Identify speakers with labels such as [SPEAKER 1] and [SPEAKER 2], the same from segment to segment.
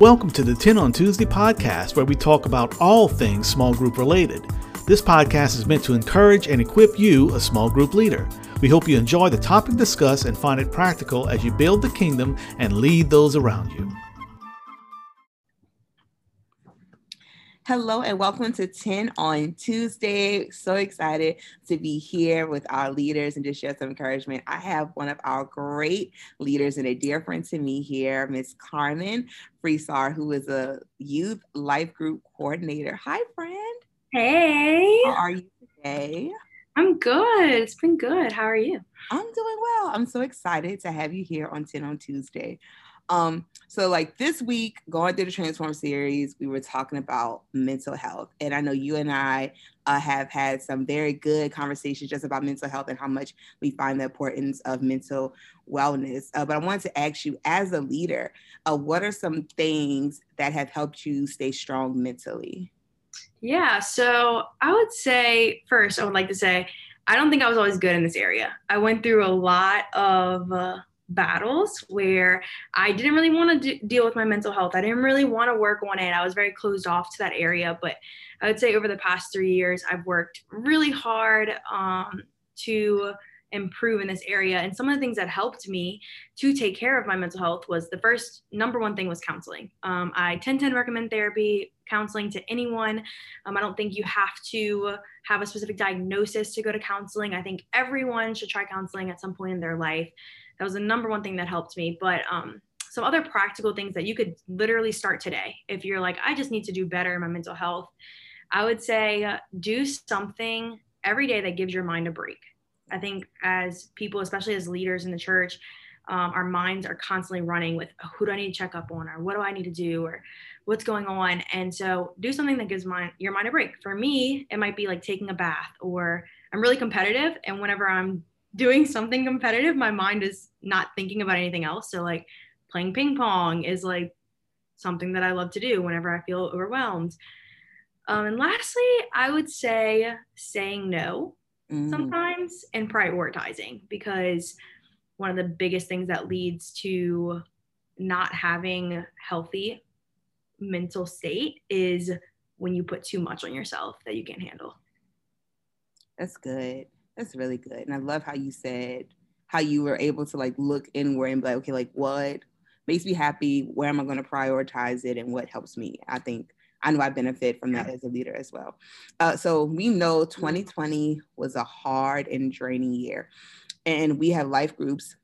[SPEAKER 1] Welcome to the 10 on Tuesday podcast, where we talk about all things small group related. This podcast is meant to encourage and equip you, a small group leader. We hope you enjoy the topic discussed and find it practical as you build the kingdom and lead those around you.
[SPEAKER 2] Hello and welcome to 10 on Tuesday. So excited to be here with our leaders and to share some encouragement. I have one of our great leaders and a dear friend to me here, Miss Carmen Freesar, who is a youth life group coordinator. Hi, friend.
[SPEAKER 3] Hey.
[SPEAKER 2] How are you today?
[SPEAKER 3] I'm good. It's been good. How are you?
[SPEAKER 2] I'm doing well. I'm so excited to have you here on 10 on Tuesday. Um, so like this week, going through the Transform series, we were talking about mental health. And I know you and I uh, have had some very good conversations just about mental health and how much we find the importance of mental wellness. Uh, but I wanted to ask you, as a leader, uh, what are some things that have helped you stay strong mentally?
[SPEAKER 3] Yeah, so I would say first, I would like to say, I don't think I was always good in this area. I went through a lot of uh, battles where I didn't really want to deal with my mental health. I didn't really want to work on it. I was very closed off to that area. But I would say over the past three years, I've worked really hard um, to improve in this area. And some of the things that helped me to take care of my mental health was the first number one thing was counseling. Um, I 10 10 recommend therapy, counseling to anyone. Um, I don't think you have to have a specific diagnosis to go to counseling. I think everyone should try counseling at some point in their life. That was the number one thing that helped me. But um, some other practical things that you could literally start today if you're like, I just need to do better in my mental health. I would say uh, do something every day that gives your mind a break. I think as people, especially as leaders in the church, um, our minds are constantly running with who do I need to check up on or what do I need to do or what's going on. And so do something that gives your mind a break. For me, it might be like taking a bath or I'm really competitive. And whenever I'm doing something competitive, my mind is not thinking about anything else. So like playing ping pong is like something that I love to do whenever I feel overwhelmed. Um, and lastly, I would say saying no mm. sometimes and prioritizing because one of the biggest things that leads to not having healthy mental state is when you put too much on yourself that you can't handle.
[SPEAKER 2] That's good. That's really good. And I love how you said how you were able to like look inward and be like, okay, like what makes me happy? Where am I going to prioritize it and what helps me? I think I know I benefit from that as a leader as well. Uh, so we know 2020 was a hard and draining year. And we have life groups.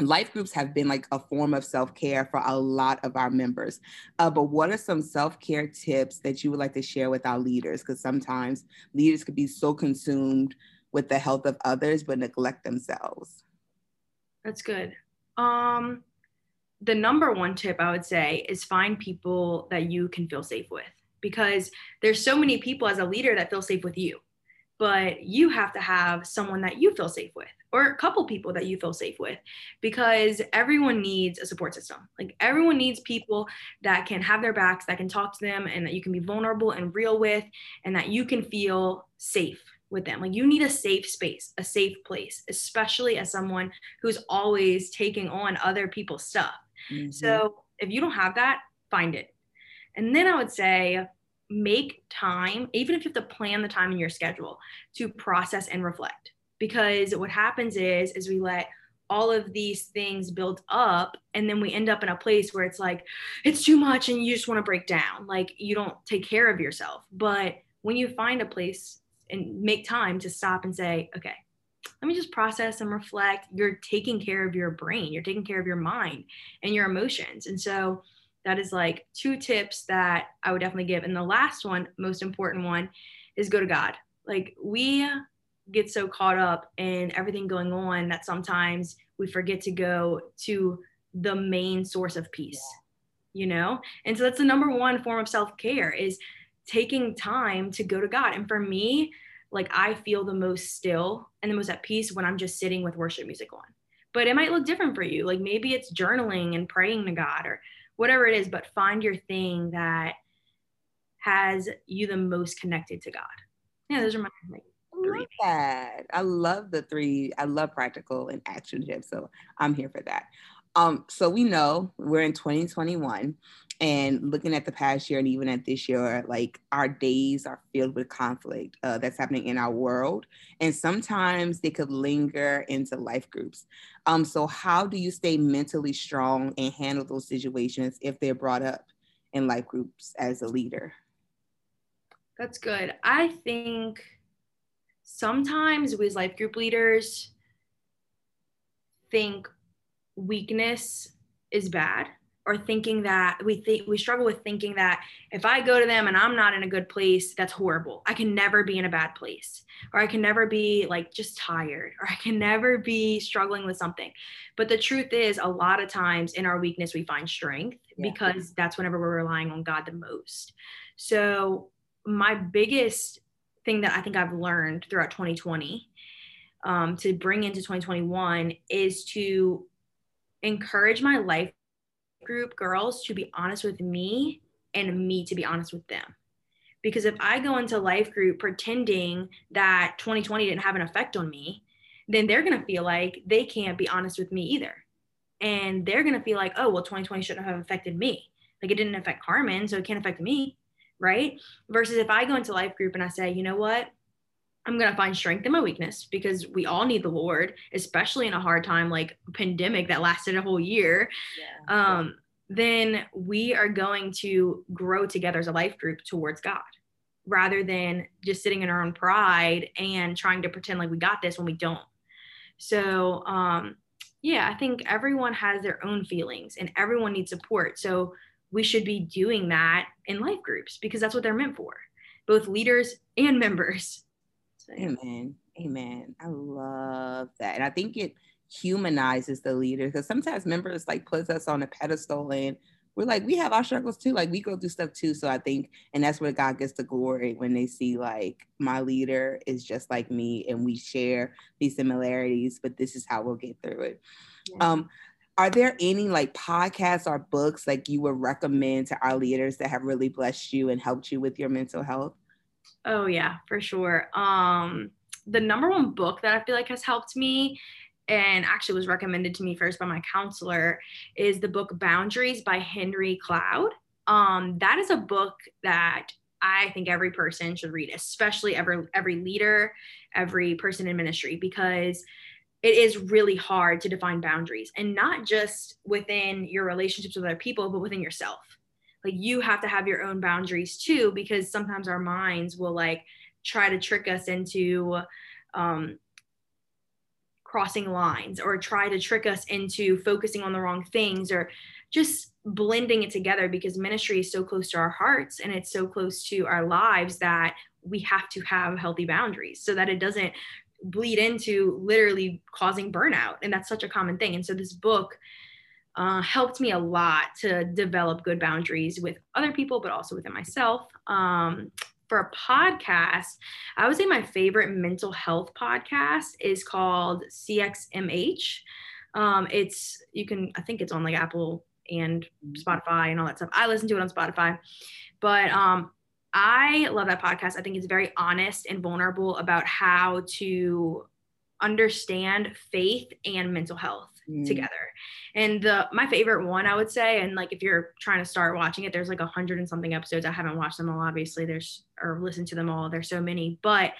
[SPEAKER 2] Life groups have been like a form of self-care for a lot of our members. Uh, but what are some self-care tips that you would like to share with our leaders? Because sometimes leaders could be so consumed with the health of others but neglect themselves.
[SPEAKER 3] That's good. Um the number one tip i would say is find people that you can feel safe with because there's so many people as a leader that feel safe with you but you have to have someone that you feel safe with or a couple people that you feel safe with because everyone needs a support system. Like everyone needs people that can have their backs, that can talk to them, and that you can be vulnerable and real with, and that you can feel safe with them. Like you need a safe space, a safe place, especially as someone who's always taking on other people's stuff. Mm-hmm. So if you don't have that, find it. And then I would say, make time, even if you have to plan the time in your schedule to process and reflect because what happens is is we let all of these things build up and then we end up in a place where it's like it's too much and you just want to break down like you don't take care of yourself but when you find a place and make time to stop and say okay let me just process and reflect. You're taking care of your brain. You're taking care of your mind and your emotions. And so that is like two tips that i would definitely give. And the last one most important one is go to god. Like we get so caught up in everything going on that sometimes we forget to go to the main source of peace you know? And so that's the number one form of self-care is taking time to go to god. And for me like i feel the most still and the most at peace when i'm just sitting with worship music on but it might look different for you like maybe it's journaling and praying to god or whatever it is but find your thing that has you the most connected to god yeah those are my like,
[SPEAKER 2] love that. I love the three. I love practical and action tips. So I'm here for that. Um, so we know we're in 2021 and looking at the past year and even at this year, like our days are filled with conflict uh, that's happening in our world. And sometimes they could linger into life groups. Um, so, how do you stay mentally strong and handle those situations if they're brought up in life groups as a leader?
[SPEAKER 3] That's good. I think sometimes we as life group leaders think weakness is bad or thinking that we think we struggle with thinking that if I go to them and I'm not in a good place, that's horrible. I can never be in a bad place, or I can never be like just tired, or I can never be struggling with something. But the truth is, a lot of times in our weakness, we find strength yeah. because that's whenever we're relying on God the most. So, my biggest thing that I think I've learned throughout 2020 um, to bring into 2021 is to encourage my life group girls to be honest with me and me to be honest with them. Because if I go into life group pretending that 2020 didn't have an effect on me, then they're going to feel like they can't be honest with me either. And they're going to feel like, oh, well, 2020 shouldn't have affected me. Like it didn't affect Carmen, so it can't affect me. Right. Versus if I go into life group and I say, you know what? I'm going to find strength in my weakness because we all need the Lord, especially in a hard time like pandemic that lasted a whole year. Yeah. Um, then we are going to grow together as a life group towards God rather than just sitting in our own pride and trying to pretend like we got this when we don't. So, um, yeah, I think everyone has their own feelings and everyone needs support. So, we should be doing that in life groups because that's what they're meant for, both leaders and members.
[SPEAKER 2] So, Amen. Amen. I love that. And I think it humanizes the leader because sometimes members like puts us on a pedestal and we're like we have our struggles too like we go through stuff too so i think and that's where god gets the glory when they see like my leader is just like me and we share these similarities but this is how we'll get through it yeah. um are there any like podcasts or books like you would recommend to our leaders that have really blessed you and helped you with your mental health
[SPEAKER 3] oh yeah for sure um the number one book that i feel like has helped me and actually was recommended to me first by my counselor is the book Boundaries by Henry Cloud. Um, that is a book that I think every person should read, especially every every leader, every person in ministry, because it is really hard to define boundaries and not just within your relationships with other people, but within yourself. Like you have to have your own boundaries too, because sometimes our minds will like try to trick us into um, crossing lines or try to trick us into focusing on the wrong things or just blending it together because ministry is so close to our hearts and it's so close to our lives that we have to have healthy boundaries so that it doesn't bleed into literally causing burnout. And that's such a common thing. And so this book uh, helped me a lot to develop good boundaries with other people but also within myself um, for a podcast, I would say my favorite mental health podcast is called CXMH. Um, it's you can I think it's on like Apple and mm-hmm. Spotify and all that stuff. I listen to it on Spotify, but um, I love that podcast. I think it's very honest and vulnerable about how to understand faith and mental health mm. together. And the my favorite one I would say, and like if you're trying to start watching it, there's like a hundred and something episodes. I haven't watched them all, obviously. There's or listened to them all. There's so many, but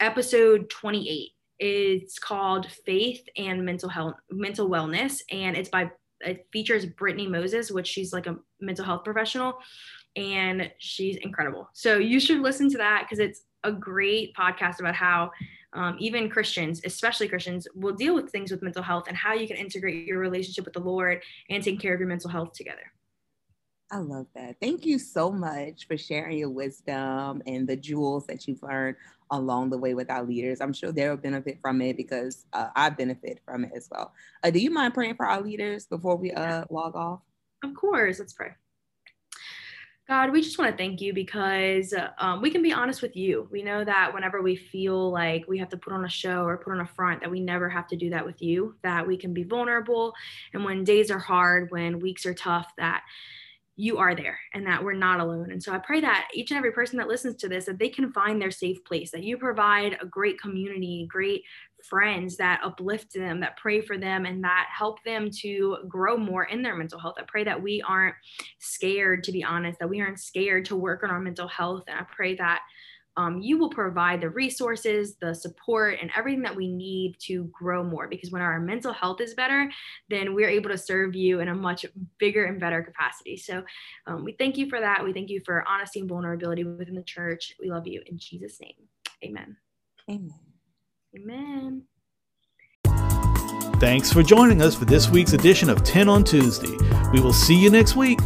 [SPEAKER 3] episode 28 it's called Faith and Mental Health Mental Wellness, and it's by it features Brittney Moses, which she's like a mental health professional, and she's incredible. So you should listen to that because it's a great podcast about how um, even Christians, especially Christians, will deal with things with mental health and how you can integrate your relationship with the Lord and taking care of your mental health together.
[SPEAKER 2] I love that. Thank you so much for sharing your wisdom and the jewels that you've learned along the way with our leaders. I'm sure they'll benefit from it because uh, I benefit from it as well. Uh, do you mind praying for our leaders before we uh, log off?
[SPEAKER 3] Of course. Let's pray. God, we just want to thank you because um, we can be honest with you. We know that whenever we feel like we have to put on a show or put on a front, that we never have to do that with you, that we can be vulnerable. And when days are hard, when weeks are tough, that you are there and that we're not alone. And so I pray that each and every person that listens to this, that they can find their safe place, that you provide a great community, great friends that uplift them, that pray for them, and that help them to grow more in their mental health. I pray that we aren't scared, to be honest, that we aren't scared to work on our mental health. And I pray that um, you will provide the resources, the support, and everything that we need to grow more. Because when our mental health is better, then we're able to serve you in a much bigger and better capacity. So um, we thank you for that. We thank you for honesty and vulnerability within the church. We love you in Jesus' name. Amen.
[SPEAKER 2] Amen.
[SPEAKER 3] Amen.
[SPEAKER 1] Thanks for joining us for this week's edition of 10 on Tuesday. We will see you next week.